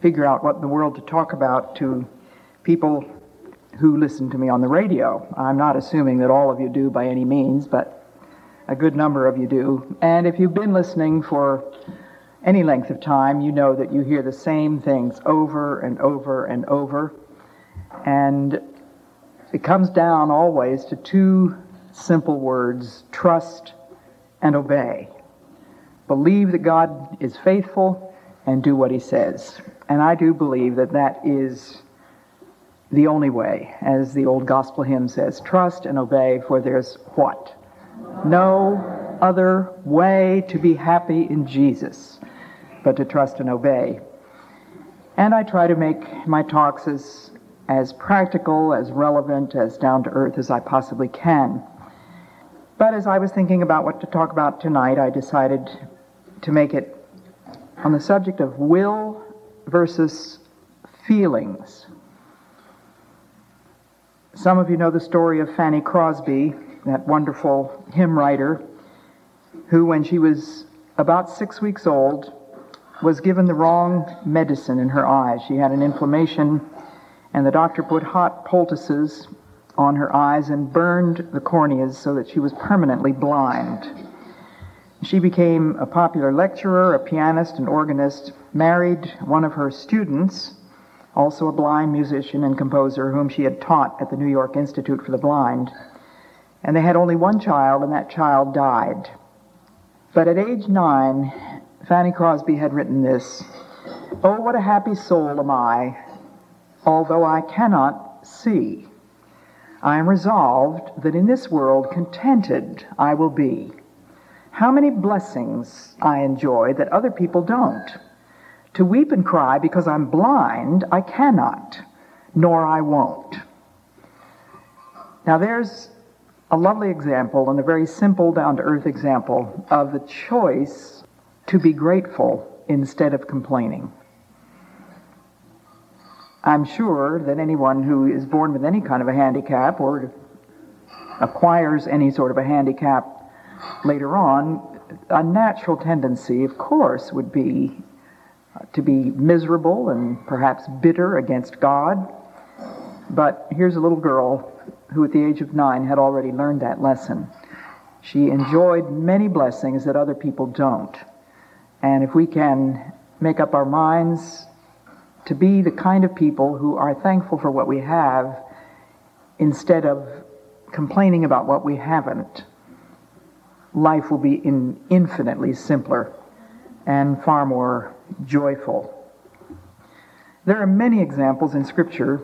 figure out what in the world to talk about to people who listen to me on the radio. I'm not assuming that all of you do by any means, but a good number of you do. And if you've been listening for any length of time, you know that you hear the same things over and over and over. And it comes down always to two simple words trust and obey. Believe that God is faithful and do what he says. And I do believe that that is the only way, as the old gospel hymn says trust and obey, for there's what? No other way to be happy in Jesus but to trust and obey. And I try to make my talks as, as practical, as relevant, as down to earth as I possibly can. But as I was thinking about what to talk about tonight, I decided to make it on the subject of will versus feelings. Some of you know the story of Fanny Crosby, that wonderful hymn writer, who, when she was about six weeks old, was given the wrong medicine in her eyes. She had an inflammation, and the doctor put hot poultices on her eyes and burned the corneas so that she was permanently blind. She became a popular lecturer, a pianist, and organist, married one of her students, also a blind musician and composer, whom she had taught at the New York Institute for the Blind. And they had only one child, and that child died. But at age nine, Fanny Crosby had written this Oh, what a happy soul am I, although I cannot see. I am resolved that in this world contented I will be how many blessings I enjoy that other people don't. To weep and cry because I'm blind, I cannot, nor I won't. Now, there's a lovely example and a very simple, down to earth example of the choice to be grateful instead of complaining. I'm sure that anyone who is born with any kind of a handicap or acquires any sort of a handicap later on, a natural tendency, of course, would be uh, to be miserable and perhaps bitter against God. But here's a little girl who, at the age of nine, had already learned that lesson. She enjoyed many blessings that other people don't. And if we can make up our minds to be the kind of people who are thankful for what we have instead of complaining about what we haven't, life will be in infinitely simpler and far more joyful. There are many examples in Scripture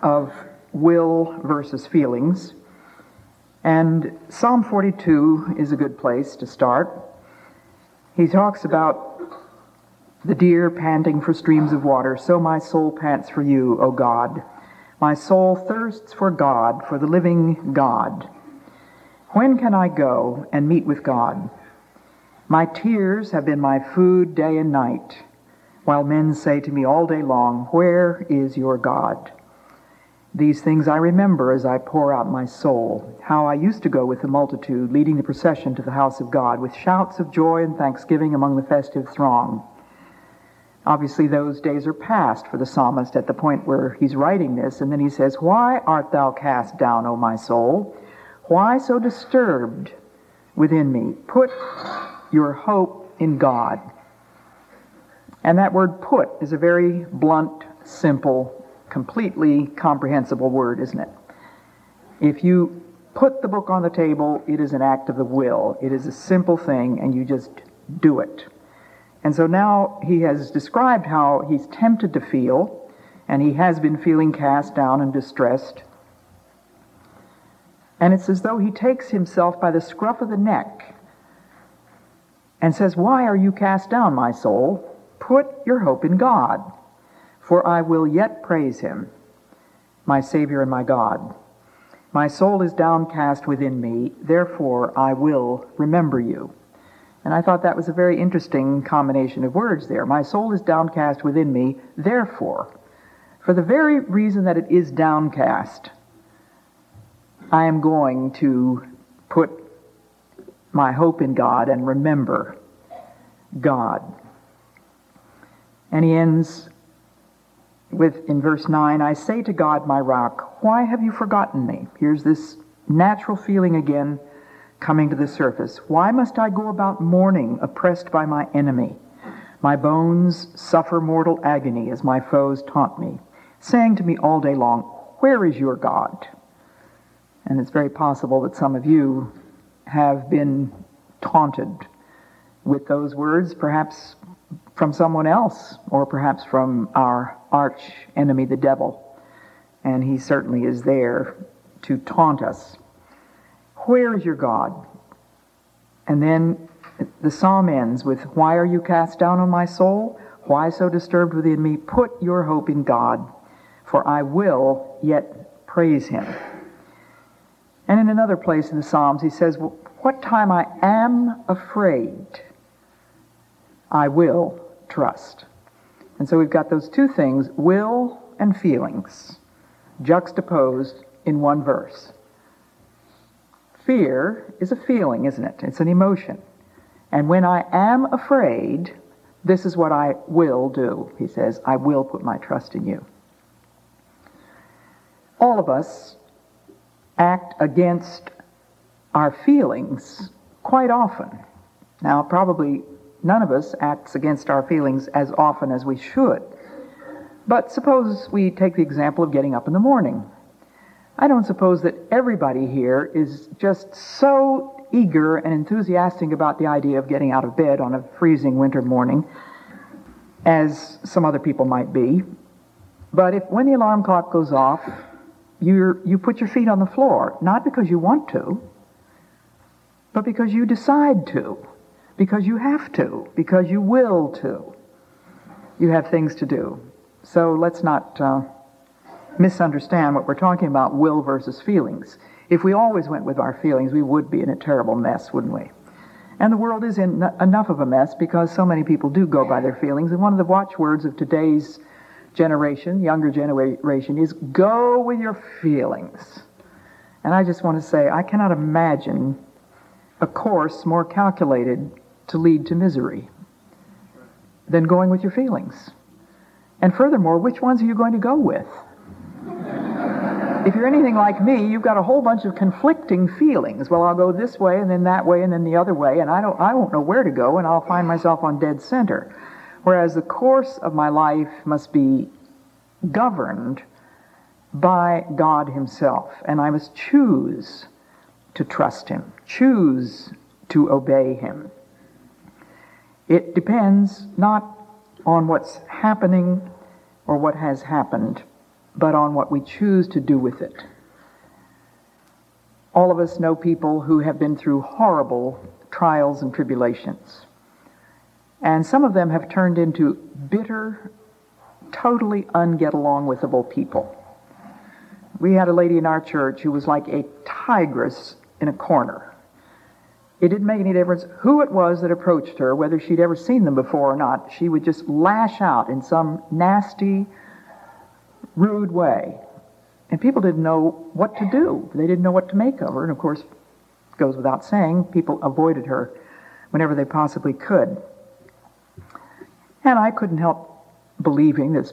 of will versus feelings, and Psalm 42 is a good place to start. He talks about the deer panting for streams of water, so my soul pants for you, O God. My soul thirsts for God, for the living God. When can I go and meet with God? My tears have been my food day and night, while men say to me all day long, Where is your God? These things I remember as I pour out my soul, how I used to go with the multitude, leading the procession to the house of God, with shouts of joy and thanksgiving among the festive throng. Obviously, those days are past for the psalmist at the point where he's writing this, and then he says, Why art thou cast down, O my soul? Why so disturbed within me? Put your hope in God. And that word put is a very blunt, simple, completely comprehensible word, isn't it? If you put the book on the table, it is an act of the will. It is a simple thing, and you just do it. And so now he has described how he's tempted to feel, and he has been feeling cast down and distressed. And it's as though he takes himself by the scruff of the neck and says, Why are you cast down, my soul? Put your hope in God. for I will yet praise him, my Savior and my God. My soul is downcast within me, therefore I will remember you. And I thought that was a very interesting combination of words there. My soul is downcast within me, therefore, for the very reason that it is downcast, I am going to put my hope in God and remember God. And he ends with, in verse 9, I say to God, my rock, why have you forgotten me? Here's this natural feeling again coming to the surface. Why must I go about mourning, oppressed by my enemy? My bones suffer mortal agony as my foes taunt me, saying to me all day long, Where is your God? And it's very possible that some of you have been taunted with those words, perhaps from someone else, or perhaps from our arch enemy, the devil. And he certainly is there to taunt us. Where is your God? And then the psalm ends with, Why are you cast down on my soul? Why so disturbed within me? Put your hope in God, for I will yet praise him. And in another place in the Psalms, he says, What time I am afraid, I will trust. And so we've got those two things, will and feelings, juxtaposed in one verse. Fear is a feeling, isn't it? It's an emotion. And when I am afraid, this is what I will do. He says, I will put my trust in you. All of us act against our feelings quite often. Now, probably none of us acts against our feelings as often as we should. But suppose we take the example of getting up in the morning. I don't suppose that everybody here is just so eager and enthusiastic about the idea of getting out of bed on a freezing winter morning as some other people might be. But if when the alarm clock goes off, you you put your feet on the floor, not because you want to, but because you decide to, because you have to, because you will to. You have things to do. So let's not. Uh, misunderstand what we're talking about will versus feelings. If we always went with our feelings, we would be in a terrible mess, wouldn't we? And the world is in enough of a mess because so many people do go by their feelings. And one of the watchwords of today's generation, younger generation, is go with your feelings. And I just want to say, I cannot imagine a course more calculated to lead to misery than going with your feelings. And furthermore, which ones are you going to go with? if you're anything like me, you've got a whole bunch of conflicting feelings. Well, I'll go this way and then that way and then the other way, and I don't I won't know where to go and I'll find myself on dead center. Whereas the course of my life must be governed by God himself, and I must choose to trust him, choose to obey him. It depends not on what's happening or what has happened, but on what we choose to do with it. All of us know people who have been through horrible trials and tribulations. And some of them have turned into bitter, totally unget along withable people. We had a lady in our church who was like a tigress in a corner. It didn't make any difference who it was that approached her, whether she'd ever seen them before or not. She would just lash out in some nasty, rude way. And people didn't know what to do. They didn't know what to make of her. And of course, it goes without saying, people avoided her whenever they possibly could. And I couldn't help believing this,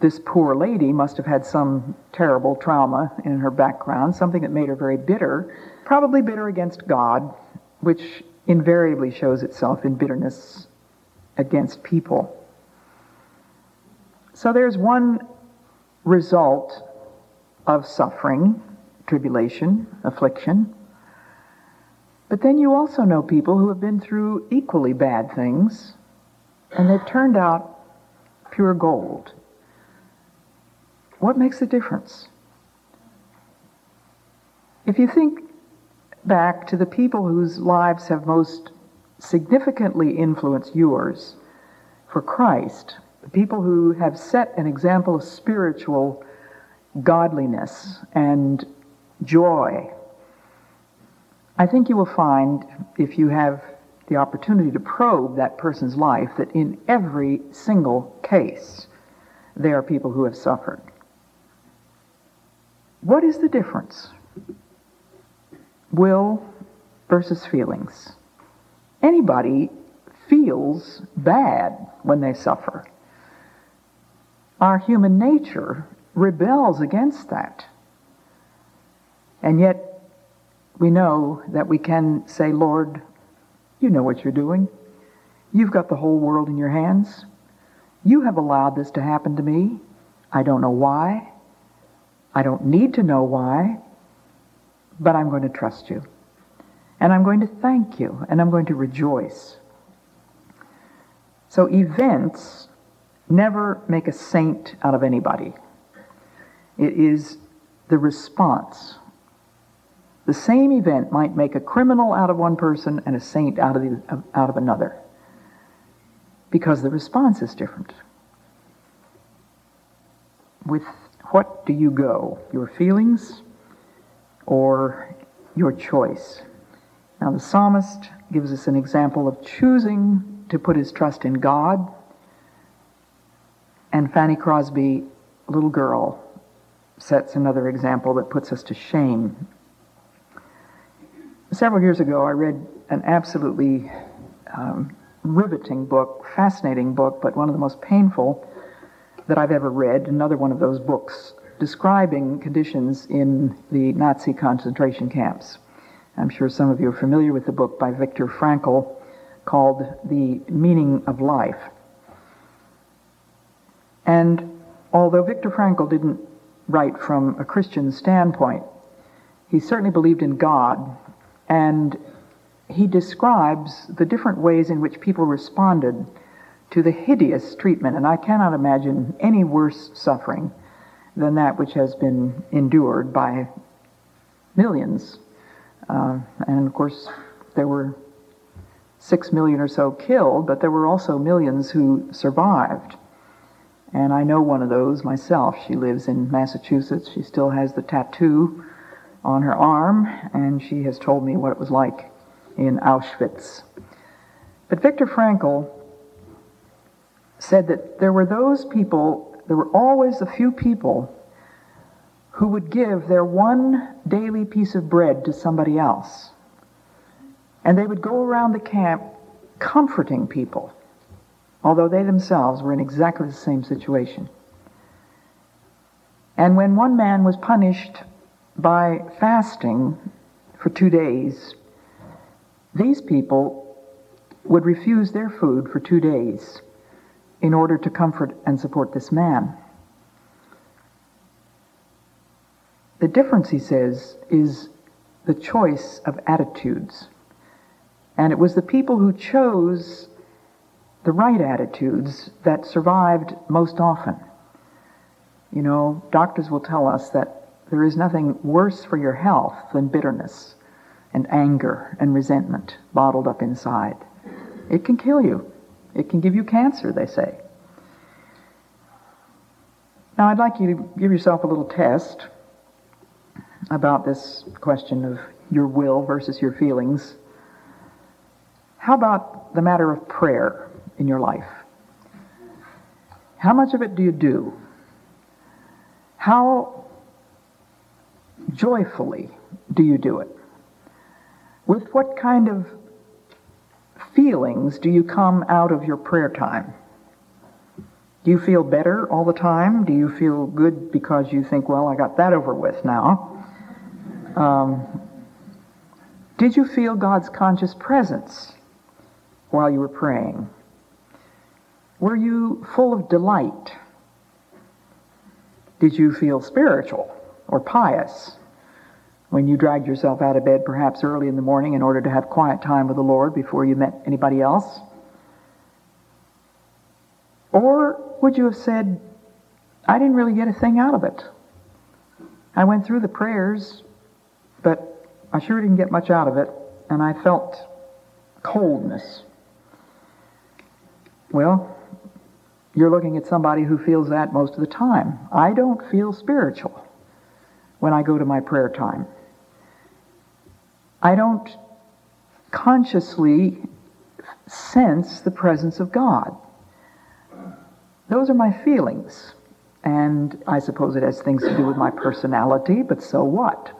this poor lady must have had some terrible trauma in her background, something that made her very bitter, probably bitter against God, which invariably shows itself in bitterness against people. So there's one result of suffering, tribulation, affliction. But then you also know people who have been through equally bad things and they've turned out pure gold. What makes the difference? If you think back to the people whose lives have most significantly influenced yours for Christ, the people who have set an example of spiritual godliness and joy. I think you will find, if you have the opportunity to probe that person's life, that in every single case, they are people who have suffered. What is the difference? Will versus feelings. Anybody feels bad when they suffer. Our human nature rebels against that. And yet, we know that we can say, Lord, you know what you're doing. You've got the whole world in your hands. You have allowed this to happen to me. I don't know why. I don't need to know why, but I'm going to trust you. And I'm going to thank you, and I'm going to rejoice. So events never make a saint out of anybody. It is the response. The same event might make a criminal out of one person and a saint out of, the, out of another because the response is different. With what do you go? Your feelings or your choice? Now, the psalmist gives us an example of choosing to put his trust in God. And Fanny Crosby, little girl, sets another example that puts us to shame. Several years ago, I read an absolutely um, riveting book, fascinating book, but one of the most painful that I've ever read. Another one of those books describing conditions in the Nazi concentration camps. I'm sure some of you are familiar with the book by Viktor Frankl called The Meaning of Life. And although Viktor Frankl didn't write from a Christian standpoint, he certainly believed in God, and he describes the different ways in which people responded to the hideous treatment, and I cannot imagine any worse suffering than that which has been endured by millions uh, and of course, there were six million or so killed, but there were also millions who survived. And I know one of those myself. She lives in Massachusetts. She still has the tattoo on her arm, and she has told me what it was like in Auschwitz. But Viktor Frankl said that there were those people, there were always a few people who would give their one daily piece of bread to somebody else. And they would go around the camp comforting people, although they themselves were in exactly the same situation. And when one man was punished by fasting for two days, these people would refuse their food for two days in order to comfort and support this man. The difference, he says, is the choice of attitudes. And it was the people who chose the right attitudes that survived most often. You know, doctors will tell us that there is nothing worse for your health than bitterness and anger and resentment bottled up inside. It can kill you. It can give you cancer, they say. Now, I'd like you to give yourself a little test about this question of your will versus your feelings. How about the matter of prayer in your life? How much of it do you do? How joyfully do you do it? With what kind of feelings do you come out of your prayer time? Do you feel better all the time? Do you feel good because you think, well, I got that over with now? Um, did you feel God's conscious presence while you were praying? Were you full of delight? Did you feel spiritual or pious when you dragged yourself out of bed perhaps early in the morning in order to have quiet time with the Lord before you met anybody else? Or would you have said, I didn't really get a thing out of it? I went through the prayers, but I sure didn't get much out of it, and I felt coldness. Well, you're looking at somebody who feels that most of the time. I don't feel spiritual when I go to my prayer time. I don't consciously sense the presence of God. Those are my feelings. And I suppose it has things to do with my personality, but so what?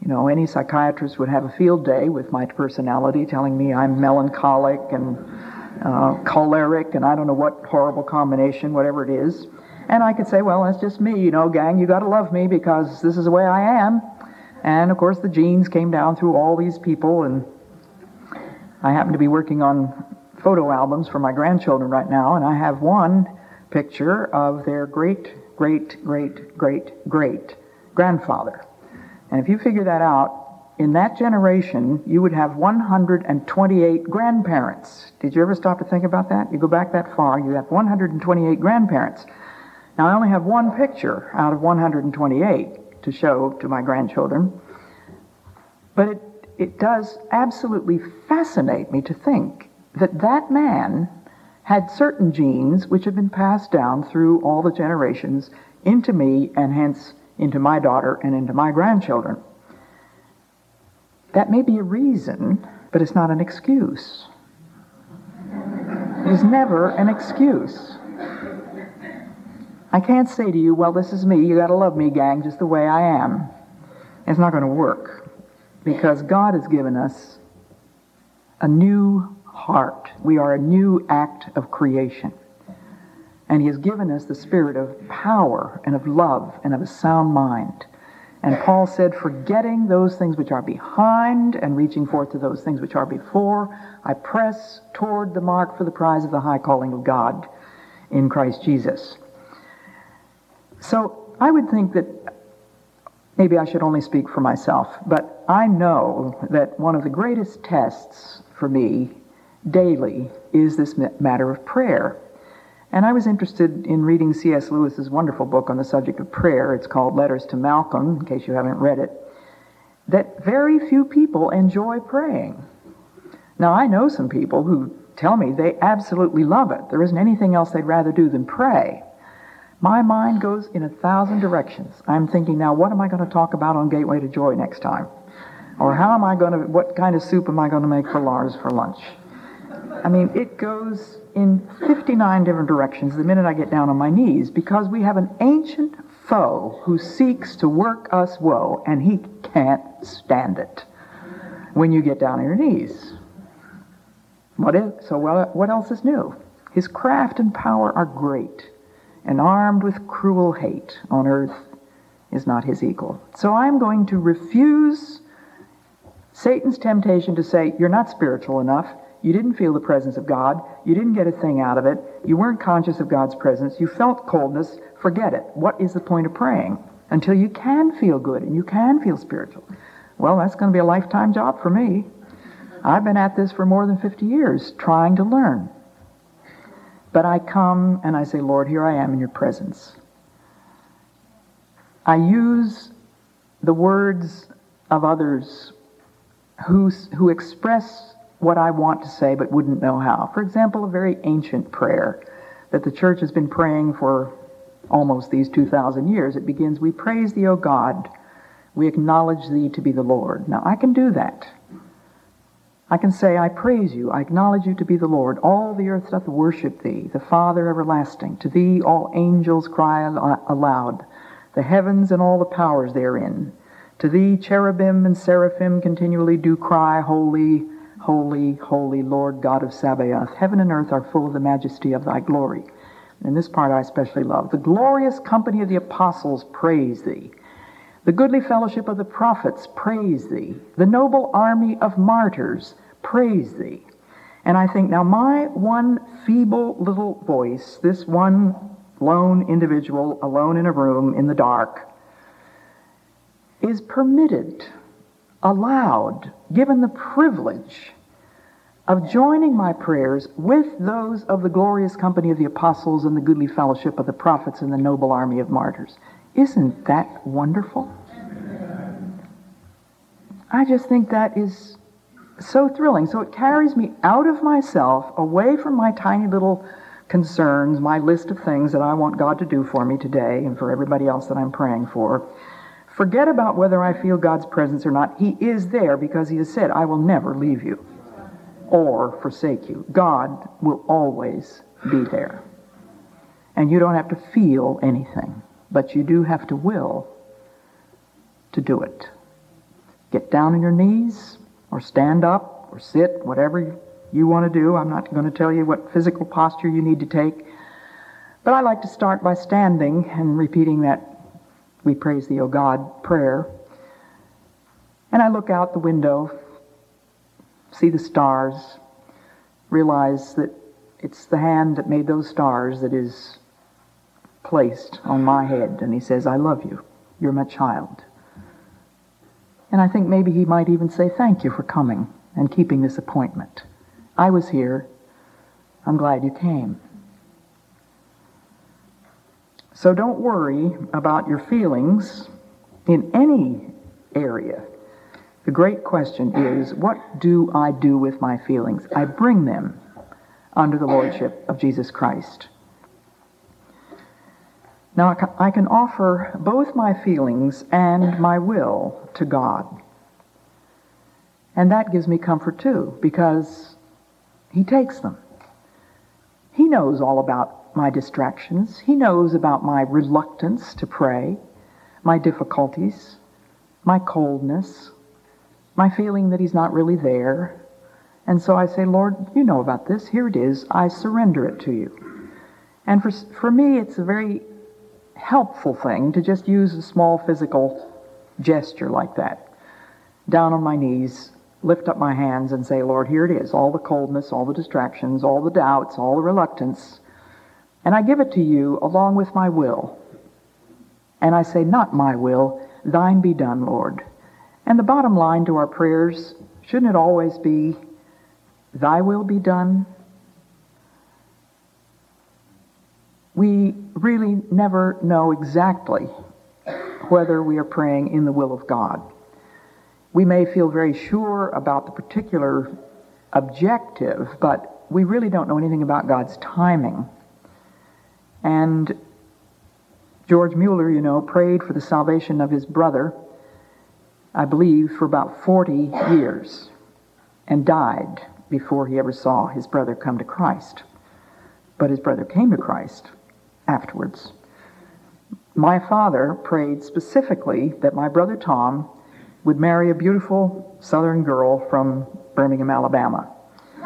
You know, any psychiatrist would have a field day with my personality telling me I'm melancholic and uh, choleric and I don't know what horrible combination, whatever it is. And I could say, well, that's just me, you know, gang, you gotta love me because this is the way I am. And of course, the genes came down through all these people, and I happen to be working on photo albums for my grandchildren right now, and I have one picture of their great, great, great, great, great grandfather. And if you figure that out, in that generation, you would have 128 grandparents. Did you ever stop to think about that? You go back that far, you have 128 grandparents. Now, I only have one picture out of 128 to show to my grandchildren, but it, it does absolutely fascinate me to think that that man had certain genes which have been passed down through all the generations into me and hence into my daughter and into my grandchildren. That may be a reason, but it's not an excuse. It is never an excuse. I can't say to you, well, this is me, you gotta love me, gang, just the way I am. It's not gonna work because God has given us a new heart. We are a new act of creation. And He has given us the spirit of power and of love and of a sound mind. And Paul said, forgetting those things which are behind and reaching forth to those things which are before, I press toward the mark for the prize of the high calling of God in Christ Jesus. So I would think that maybe I should only speak for myself, but I know that one of the greatest tests for me daily is this matter of prayer. And I was interested in reading C.S. Lewis's wonderful book on the subject of prayer. It's called Letters to Malcolm, in case you haven't read it. That very few people enjoy praying. Now, I know some people who tell me they absolutely love it. There isn't anything else they'd rather do than pray. My mind goes in a thousand directions. I'm thinking now, what am I going to talk about on Gateway to Joy next time? Or how am I going to, what kind of soup am I going to make for Lars for lunch? I mean, it goes in 59 different directions the minute I get down on my knees because we have an ancient foe who seeks to work us woe, and he can't stand it when you get down on your knees. What is, so well, what else is new? His craft and power are great, and armed with cruel hate on earth is not his equal. So I'm going to refuse Satan's temptation to say, You're not spiritual enough. You didn't feel the presence of God. You didn't get a thing out of it. You weren't conscious of God's presence. You felt coldness. Forget it. What is the point of praying? Until you can feel good and you can feel spiritual. Well, that's going to be a lifetime job for me. I've been at this for more than 50 years trying to learn. But I come and I say, Lord, here I am in your presence. I use the words of others who, who express what I want to say but wouldn't know how. For example, a very ancient prayer that the church has been praying for almost these 2,000 years. It begins, We praise thee, O God. We acknowledge thee to be the Lord. Now, I can do that. I can say, I praise you. I acknowledge you to be the Lord. All the earth doth worship thee, the Father everlasting. To thee all angels cry aloud, the heavens and all the powers therein. To thee cherubim and seraphim continually do cry, Holy, Holy, holy Lord God of Sabaoth, heaven and earth are full of the majesty of thy glory. And this part I especially love. The glorious company of the apostles praise thee. The goodly fellowship of the prophets praise thee. The noble army of martyrs praise thee. And I think, now my one feeble little voice, this one lone individual alone in a room in the dark, is permitted allowed, given the privilege of joining my prayers with those of the glorious company of the apostles and the goodly fellowship of the prophets and the noble army of martyrs. Isn't that wonderful? I just think that is so thrilling. So it carries me out of myself, away from my tiny little concerns, my list of things that I want God to do for me today and for everybody else that I'm praying for. Forget about whether I feel God's presence or not. He is there because He has said, I will never leave you or forsake you. God will always be there. And you don't have to feel anything, but you do have to will to do it. Get down on your knees, or stand up, or sit, whatever you want to do. I'm not going to tell you what physical posture you need to take. But I like to start by standing and repeating that We Praise Thee, O God prayer. And I look out the window, see the stars, realize that it's the hand that made those stars that is placed on my head. And He says, I love you. You're my child. And I think maybe He might even say, Thank you for coming and keeping this appointment. I was here. I'm glad you came. So don't worry about your feelings in any area. The great question is what do I do with my feelings? I bring them under the Lordship of Jesus Christ. Now, I can offer both my feelings and my will to God. And that gives me comfort too, because he takes them. He knows all about my distractions. He knows about my reluctance to pray, my difficulties, my coldness, my feeling that He's not really there. And so I say, Lord, you know about this. Here it is. I surrender it to you. And for, for me, it's a very helpful thing to just use a small physical gesture like that. Down on my knees, lift up my hands and say, Lord, here it is all the coldness, all the distractions, all the doubts, all the reluctance. And I give it to you along with my will. And I say, Not my will, thine be done, Lord. And the bottom line to our prayers, shouldn't it always be, Thy will be done? We really never know exactly whether we are praying in the will of God. We may feel very sure about the particular objective, but we really don't know anything about God's timing. And George Mueller, you know, prayed for the salvation of his brother, I believe, for about 40 years and died before he ever saw his brother come to Christ. But his brother came to Christ afterwards. My father prayed specifically that my brother Tom would marry a beautiful southern girl from Birmingham, Alabama.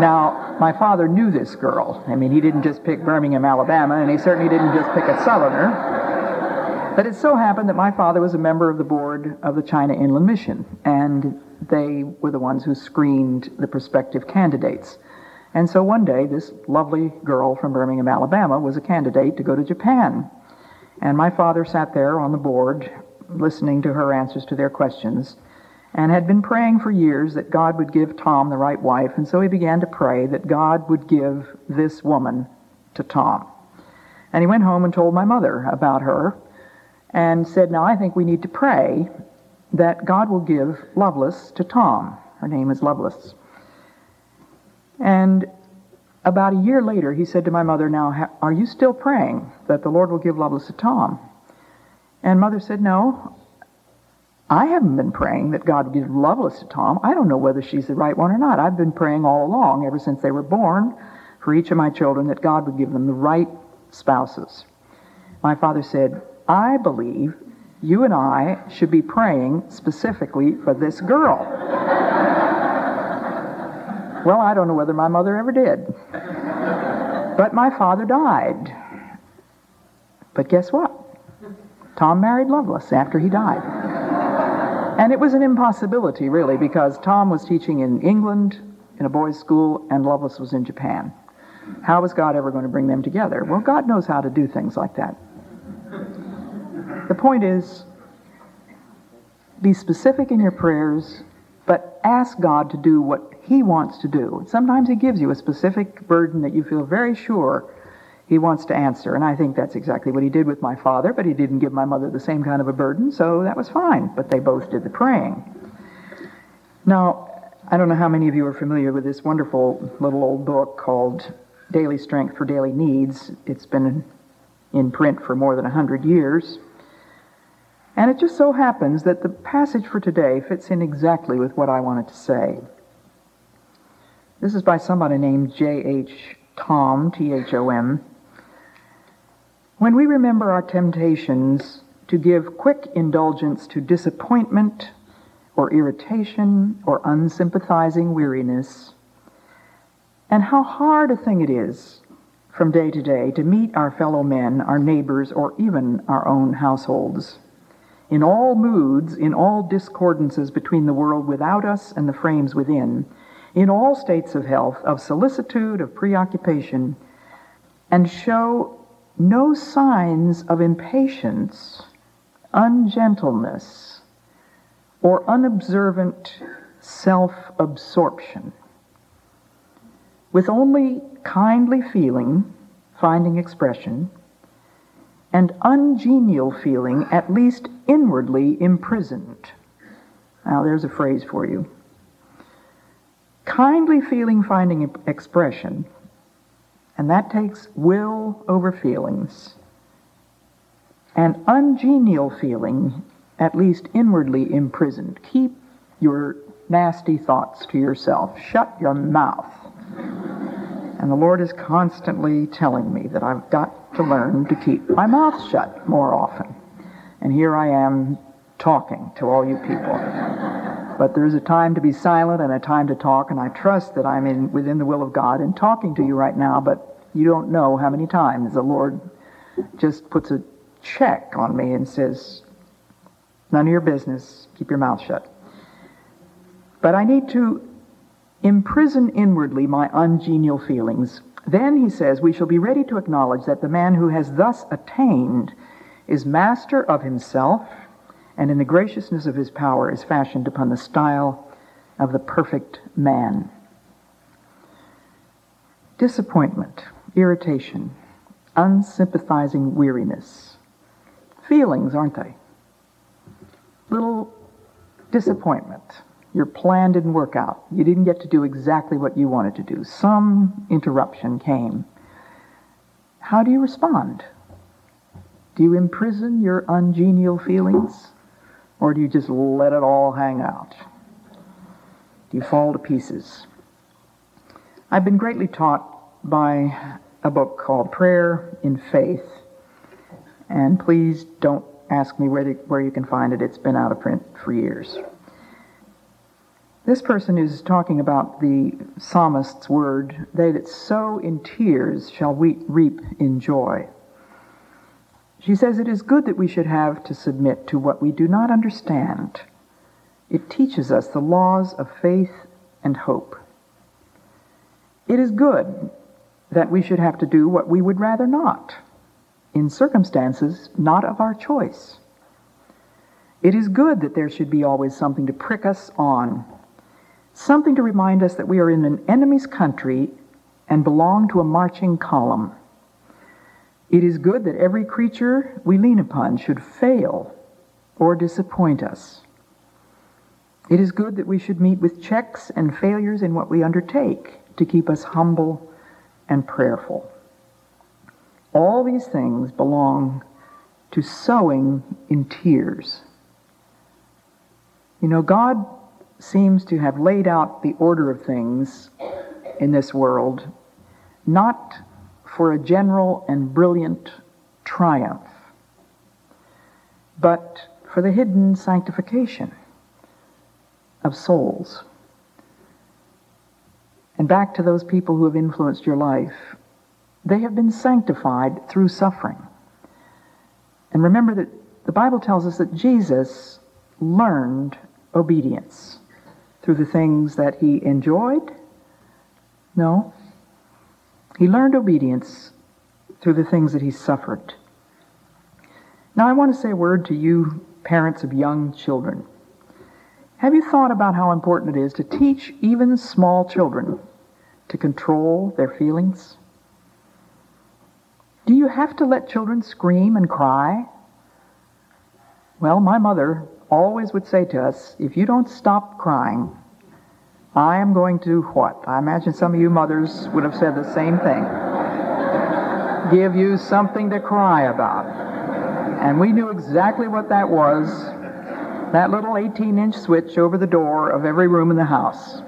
now, my father knew this girl. I mean, he didn't just pick Birmingham, Alabama, and he certainly didn't just pick a southerner. But it so happened that my father was a member of the board of the China Inland Mission, and they were the ones who screened the prospective candidates. And so one day, this lovely girl from Birmingham, Alabama, was a candidate to go to Japan. And my father sat there on the board listening to her answers to their questions and had been praying for years that God would give Tom the right wife. And so he began to pray that God would give this woman to Tom. And he went home and told my mother about her and said, Now I think we need to pray that God will give Lovelace to Tom. Her name is Lovelace. And about a year later, he said to my mother, Now, are you still praying that the Lord will give Lovelace to Tom? And mother said, No, I haven't been praying that God would give Lovelace to Tom. I don't know whether she's the right one or not. I've been praying all along, ever since they were born, for each of my children, that God would give them the right spouses. My father said, I believe you and I should be praying specifically for this girl. Well, I don't know whether my mother ever did. But my father died. But guess what? Tom married Lovelace after he died. And it was an impossibility, really, because Tom was teaching in England in a boys' school and Lovelace was in Japan. How was God ever going to bring them together? Well, God knows how to do things like that. The point is be specific in your prayers, but ask God to do what He wants to do. Sometimes He gives you a specific burden that you feel very sure he wants to answer. And I think that's exactly what he did with my father, but he didn't give my mother the same kind of a burden, so that was fine. But they both did the praying. Now, I don't know how many of you are familiar with this wonderful little old book called Daily Strength for Daily Needs. It's been in print for more than a hundred years. And it just so happens that the passage for today fits in exactly with what I wanted to say. This is by somebody named J.H. Thom, T H O M. When we remember our temptations to give quick indulgence to disappointment or irritation or unsympathizing weariness, and how hard a thing it is from day to day to meet our fellow men, our neighbors, or even our own households. In all moods, in all discordances between the world without us and the frames within, in all states of health, of solicitude, of preoccupation, and show no signs of impatience, ungentleness, or unobservant self absorption. With only kindly feeling finding expression, and ungenial feeling, at least inwardly imprisoned. Now, there's a phrase for you. Kindly feeling finding expression, and that takes will over feelings, and ungenial feeling, at least inwardly imprisoned. Keep your nasty thoughts to yourself. Shut your mouth. And the Lord is constantly telling me that I've got to learn to keep my mouth shut more often. And here I am talking to all you people. But there's a time to be silent and a time to talk, and I trust that I'm in within the will of God in talking to you right now, but you don't know how many times the Lord just puts a check on me and says, None of your business, keep your mouth shut. But I need to imprison inwardly my ungenial feelings. Then, he says, we shall be ready to acknowledge that the man who has thus attained is master of himself and in the graciousness of his power is fashioned upon the style of the perfect man. Disappointment, irritation, unsympathizing weariness. Feelings, aren't they? Little disappointment. Your plan didn't work out. You didn't get to do exactly what you wanted to do. Some interruption came. How do you respond? Do you imprison your ungenial feelings? Or do you just let it all hang out? Do you fall to pieces? I've been greatly taught by a book called Prayer in Faith. And please don't ask me where, to, where you can find it. It's been out of print for years. This person is talking about the psalmist's word, they that sow in tears shall reap in joy. She says it is good that we should have to submit to what we do not understand. It teaches us the laws of faith and hope. It is good that we should have to do what we would rather not, in circumstances not of our choice. It is good that there should be always something to prick us on, something to remind us that we are in an enemy's country and belong to a marching column. It is good that every creature we lean upon should fail or disappoint us. It is good that we should meet with checks and failures in what we undertake to keep us humble and prayerful. All these things belong to sowing in tears. You know, God seems to have laid out the order of things in this world not for a general and brilliant triumph, but for the hidden sanctification of souls. And back to those people who have influenced your life, they have been sanctified through suffering. And remember that the Bible tells us that Jesus learned obedience through the things that he enjoyed? No, he learned obedience through the things that he suffered. Now, I want to say a word to you, parents of young children. Have you thought about how important it is to teach even small children to control their feelings? Do you have to let children scream and cry? Well, my mother always would say to us, if you don't stop crying, I am going to what? I imagine some of you mothers would have said the same thing. Give you something to cry about. And we knew exactly what that was that little 18 inch switch over the door of every room in the house.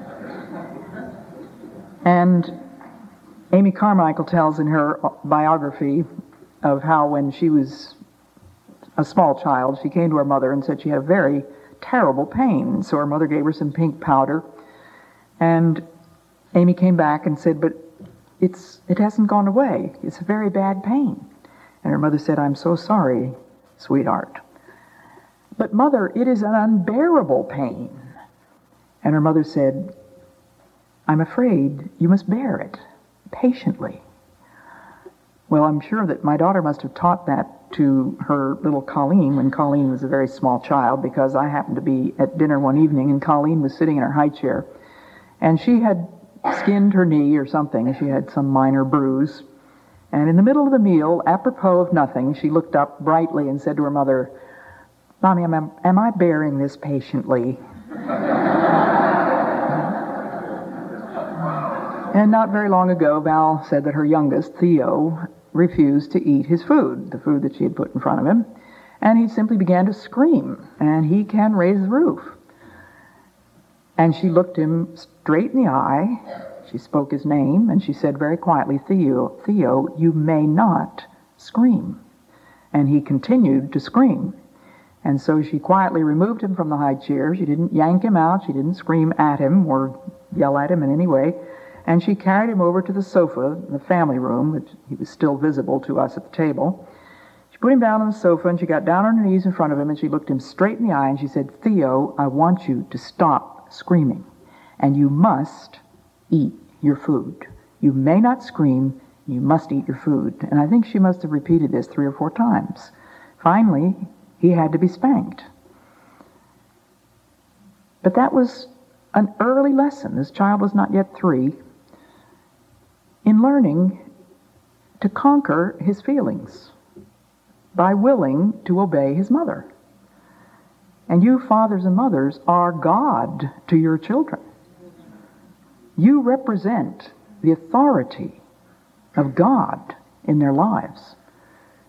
And Amy Carmichael tells in her biography of how when she was a small child, she came to her mother and said she had a very terrible pain. So her mother gave her some pink powder. And Amy came back and said, But it's, it hasn't gone away. It's a very bad pain. And her mother said, I'm so sorry, sweetheart. But mother, it is an unbearable pain. And her mother said, I'm afraid you must bear it patiently. Well, I'm sure that my daughter must have taught that to her little Colleen when Colleen was a very small child because I happened to be at dinner one evening and Colleen was sitting in her high chair and she had skinned her knee or something. She had some minor bruise. And in the middle of the meal, apropos of nothing, she looked up brightly and said to her mother, Mommy, am, am I bearing this patiently? and not very long ago, Val said that her youngest, Theo, refused to eat his food, the food that she had put in front of him, and he simply began to scream, and he can raise the roof. And she looked him straight in the eye. She spoke his name, and she said very quietly, Theo, Theo, you may not scream. And he continued to scream. And so she quietly removed him from the high chair. She didn't yank him out. She didn't scream at him or yell at him in any way. And she carried him over to the sofa in the family room, which he was still visible to us at the table. She put him down on the sofa and she got down on her knees in front of him and she looked him straight in the eye and she said, Theo, I want you to stop screaming. And you must eat your food. You may not scream, you must eat your food. And I think she must have repeated this three or four times. Finally, he had to be spanked. But that was an early lesson. This child was not yet three in learning to conquer his feelings by willing to obey his mother. And you, fathers and mothers, are God to your children. You represent the authority of God in their lives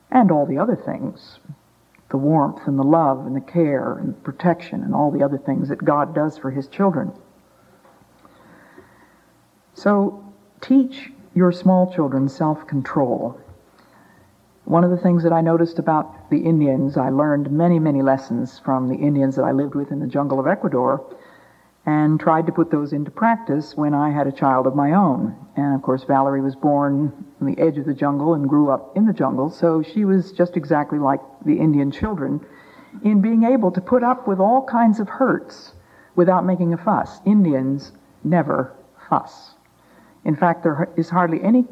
and all the other things the warmth and the love and the care and the protection and all the other things that God does for his children. So teach your small children self control. One of the things that I noticed about the Indians, I learned many, many lessons from the Indians that I lived with in the jungle of Ecuador and tried to put those into practice when I had a child of my own. And of course, Valerie was born on the edge of the jungle and grew up in the jungle, so she was just exactly like the Indian children in being able to put up with all kinds of hurts without making a fuss. Indians never fuss. In fact, there is hardly any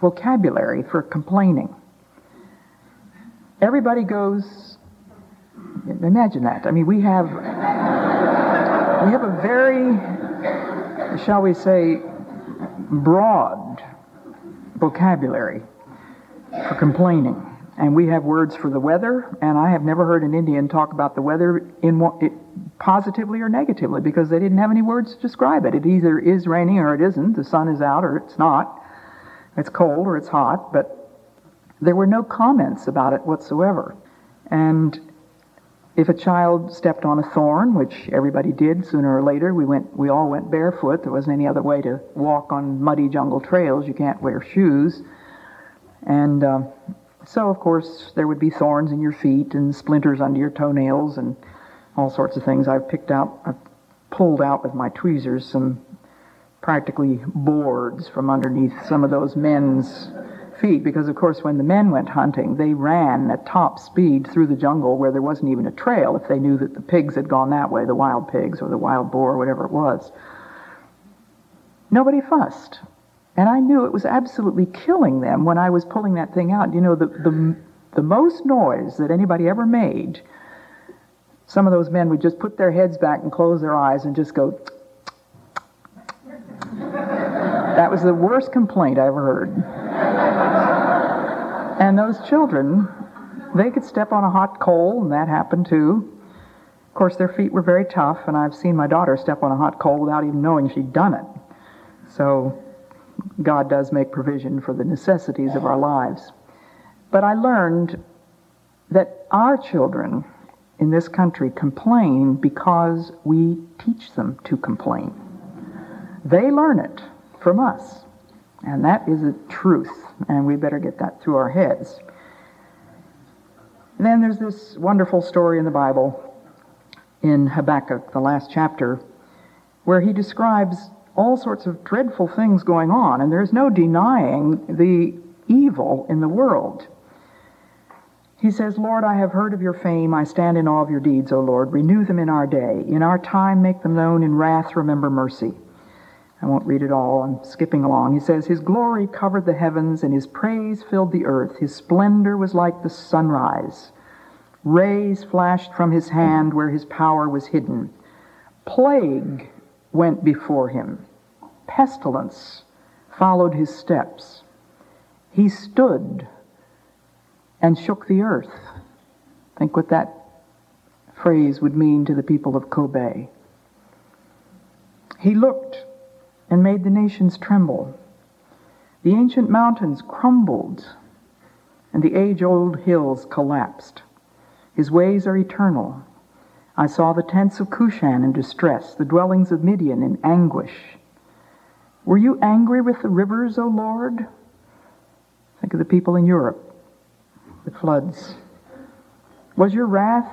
vocabulary for complaining. Everybody goes, imagine that. I mean, we have, we have a very, shall we say, broad vocabulary for complaining. And we have words for the weather, and I have never heard an Indian talk about the weather in it, positively or negatively because they didn't have any words to describe it. It either is raining or it isn't. The sun is out or it's not. It's cold or it's hot, but there were no comments about it whatsoever. And if a child stepped on a thorn, which everybody did sooner or later, we went we all went barefoot. There wasn't any other way to walk on muddy jungle trails. You can't wear shoes. And uh, so, of course, there would be thorns in your feet and splinters under your toenails and all sorts of things. I've picked out, I've pulled out with my tweezers some practically boards from underneath some of those men's feet because, of course, when the men went hunting, they ran at top speed through the jungle where there wasn't even a trail if they knew that the pigs had gone that way, the wild pigs or the wild boar whatever it was. Nobody fussed. And I knew it was absolutely killing them when I was pulling that thing out. You know, the, the, the most noise that anybody ever made, some of those men would just put their heads back and close their eyes and just go. that was the worst complaint I ever heard. And those children, they could step on a hot coal, and that happened too. Of course, their feet were very tough, and I've seen my daughter step on a hot coal without even knowing she'd done it. So God does make provision for the necessities of our lives. But I learned that our children in this country complain because we teach them to complain. They learn it from us. And that is a truth, and we better get that through our heads. And then there's this wonderful story in the Bible in Habakkuk, the last chapter, where he describes all sorts of dreadful things going on, and there's no denying the evil in the world. He says, Lord, I have heard of your fame. I stand in awe of your deeds, O Lord. Renew them in our day. In our time, make them known. In wrath, remember mercy. I won't read it all. I'm skipping along. He says, His glory covered the heavens, and His praise filled the earth. His splendor was like the sunrise. Rays flashed from His hand where His power was hidden. Plague went before Him. Pestilence followed His steps. He stood and shook the earth. Think what that phrase would mean to the people of Kobe. He looked and made the nations tremble. The ancient mountains crumbled, and the age old hills collapsed. His ways are eternal. I saw the tents of Cushan in distress, the dwellings of Midian in anguish. Were you angry with the rivers, O Lord? Think of the people in Europe, the floods. Was your wrath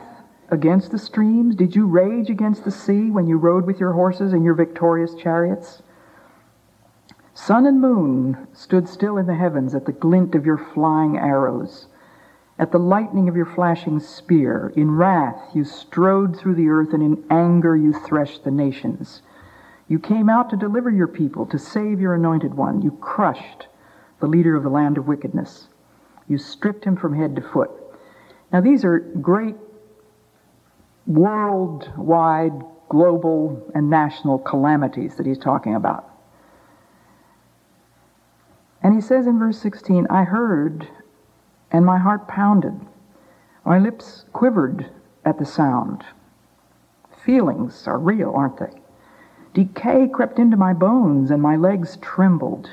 against the streams? Did you rage against the sea when you rode with your horses and your victorious chariots? Sun and moon stood still in the heavens at the glint of your flying arrows, at the lightning of your flashing spear. In wrath you strode through the earth, and in anger you threshed the nations. You came out to deliver your people, to save your anointed one. You crushed the leader of the land of wickedness. You stripped him from head to foot. Now, these are great worldwide, global, and national calamities that he's talking about. And he says in verse 16, I heard, and my heart pounded. My lips quivered at the sound. Feelings are real, aren't they? Decay crept into my bones, and my legs trembled.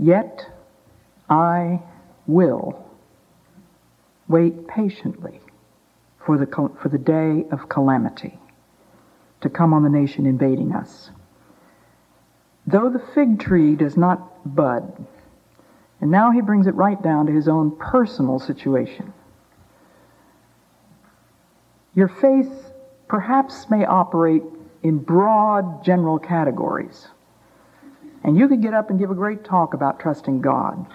Yet I will wait patiently for the, for the day of calamity to come on the nation invading us. Though the fig tree does not bud, and now he brings it right down to his own personal situation. Your faith perhaps may operate in broad general categories. And you could get up and give a great talk about trusting God.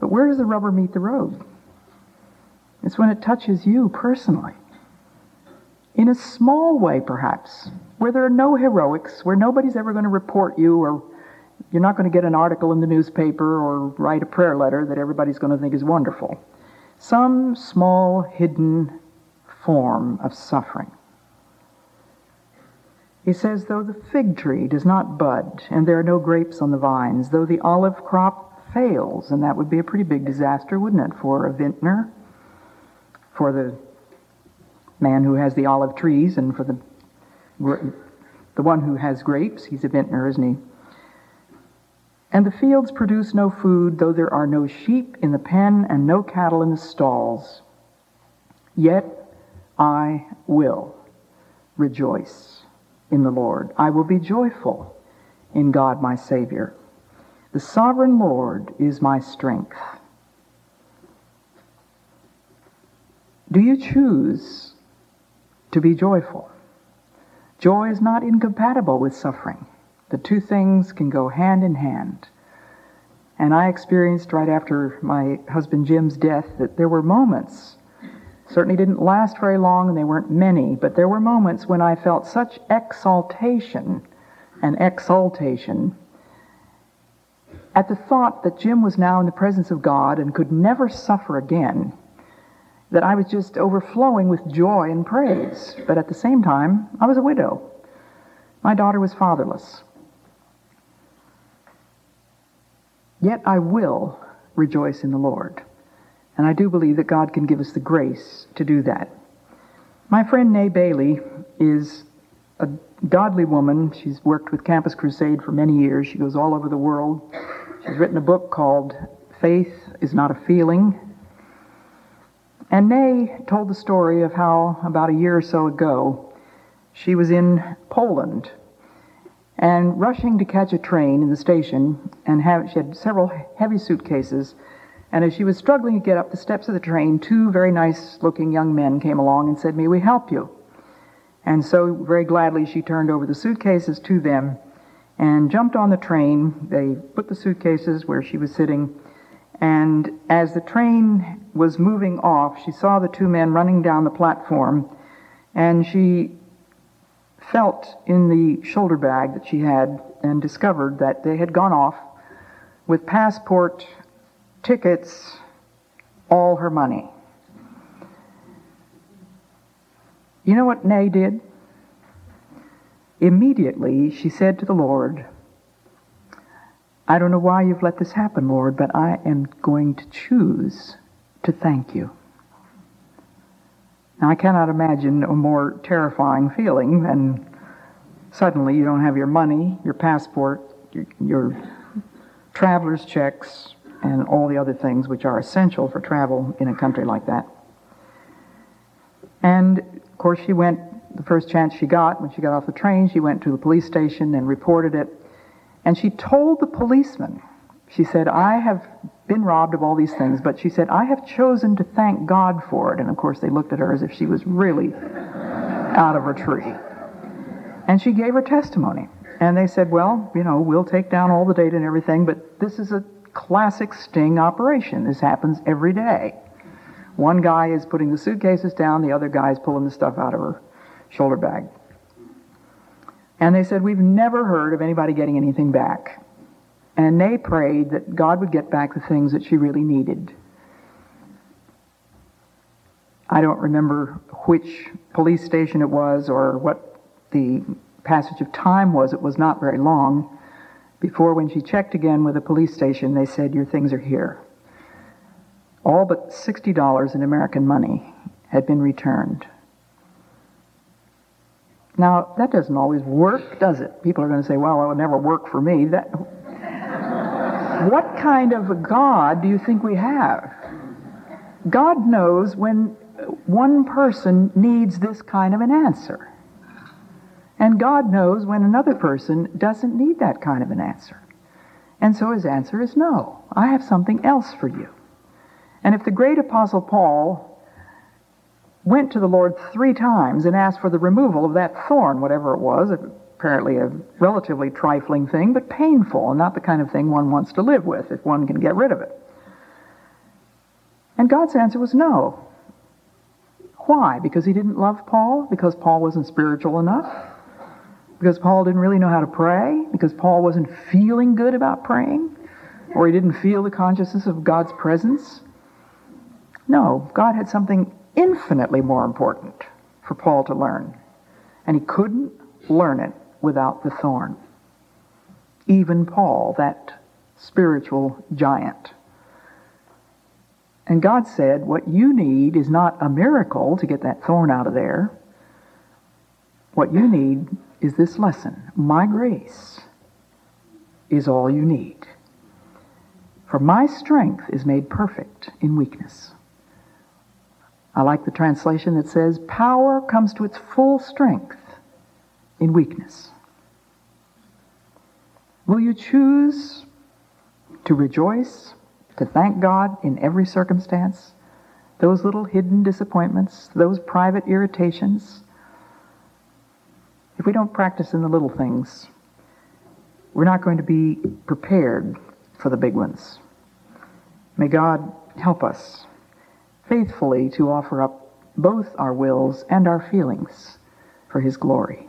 But where does the rubber meet the road? It's when it touches you personally. In a small way, perhaps, where there are no heroics, where nobody's ever going to report you, or you're not going to get an article in the newspaper or write a prayer letter that everybody's going to think is wonderful. Some small, hidden form of suffering. He says, though the fig tree does not bud, and there are no grapes on the vines, though the olive crop fails, and that would be a pretty big disaster, wouldn't it, for a vintner, for the man who has the olive trees, and for the the one who has grapes, he's a vintner, isn't he? And the fields produce no food, though there are no sheep in the pen and no cattle in the stalls. Yet I will rejoice in the Lord. I will be joyful in God my Savior. The sovereign Lord is my strength. Do you choose to be joyful? Joy is not incompatible with suffering. The two things can go hand in hand. And I experienced right after my husband Jim's death that there were moments, certainly didn't last very long and they weren't many, but there were moments when I felt such exaltation and exaltation at the thought that Jim was now in the presence of God and could never suffer again that I was just overflowing with joy and praise. But at the same time, I was a widow. My daughter was fatherless. Yet I will rejoice in the Lord. And I do believe that God can give us the grace to do that. My friend Nay Bailey is a godly woman. She's worked with Campus Crusade for many years. She goes all over the world. She's written a book called Faith is Not a Feeling. And Nay told the story of how, about a year or so ago, she was in Poland and rushing to catch a train in the station, and have, she had several heavy suitcases. And as she was struggling to get up the steps of the train, two very nice looking young men came along and said, May we help you? And so, very gladly, she turned over the suitcases to them and jumped on the train. They put the suitcases where she was sitting. And as the train was moving off, she saw the two men running down the platform. And she felt in the shoulder bag that she had and discovered that they had gone off with passport, tickets, all her money. You know what Nay did? Immediately she said to the Lord, I don't know why you've let this happen, Lord, but I am going to choose to thank you. Now, I cannot imagine a more terrifying feeling than suddenly you don't have your money, your passport, your, your traveler's checks, and all the other things which are essential for travel in a country like that. And of course, she went the first chance she got when she got off the train. She went to the police station and reported it. And she told the policeman, she said, I have been robbed of all these things, but she said, I have chosen to thank God for it. And of course, they looked at her as if she was really out of her tree. And she gave her testimony. And they said, Well, you know, we'll take down all the data and everything, but this is a classic sting operation. This happens every day. One guy is putting the suitcases down, the other guy is pulling the stuff out of her shoulder bag. And they said, We've never heard of anybody getting anything back. And they prayed that God would get back the things that she really needed. I don't remember which police station it was or what the passage of time was. It was not very long. Before, when she checked again with the police station, they said, Your things are here all but $60 in American money had been returned. Now, that doesn't always work, does it? People are going to say, well, it would never work for me. That, what kind of a God do you think we have? God knows when one person needs this kind of an answer. And God knows when another person doesn't need that kind of an answer. And so his answer is no. I have something else for you. And if the great apostle Paul went to the Lord three times and asked for the removal of that thorn, whatever it was, apparently a relatively trifling thing, but painful, and not the kind of thing one wants to live with if one can get rid of it. And God's answer was no. Why? Because he didn't love Paul? Because Paul wasn't spiritual enough? Because Paul didn't really know how to pray? Because Paul wasn't feeling good about praying? Or he didn't feel the consciousness of God's presence? No, God had something infinitely more important for Paul to learn. And he couldn't learn it without the thorn. Even Paul, that spiritual giant. And God said, What you need is not a miracle to get that thorn out of there. What you need is this lesson My grace is all you need. For my strength is made perfect in weakness. I like the translation that says, Power comes to its full strength in weakness. Will you choose to rejoice, to thank God in every circumstance? Those little hidden disappointments, those private irritations. If we don't practice in the little things, we're not going to be prepared for the big ones. May God help us faithfully to offer up both our wills and our feelings for His glory.